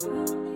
嗯。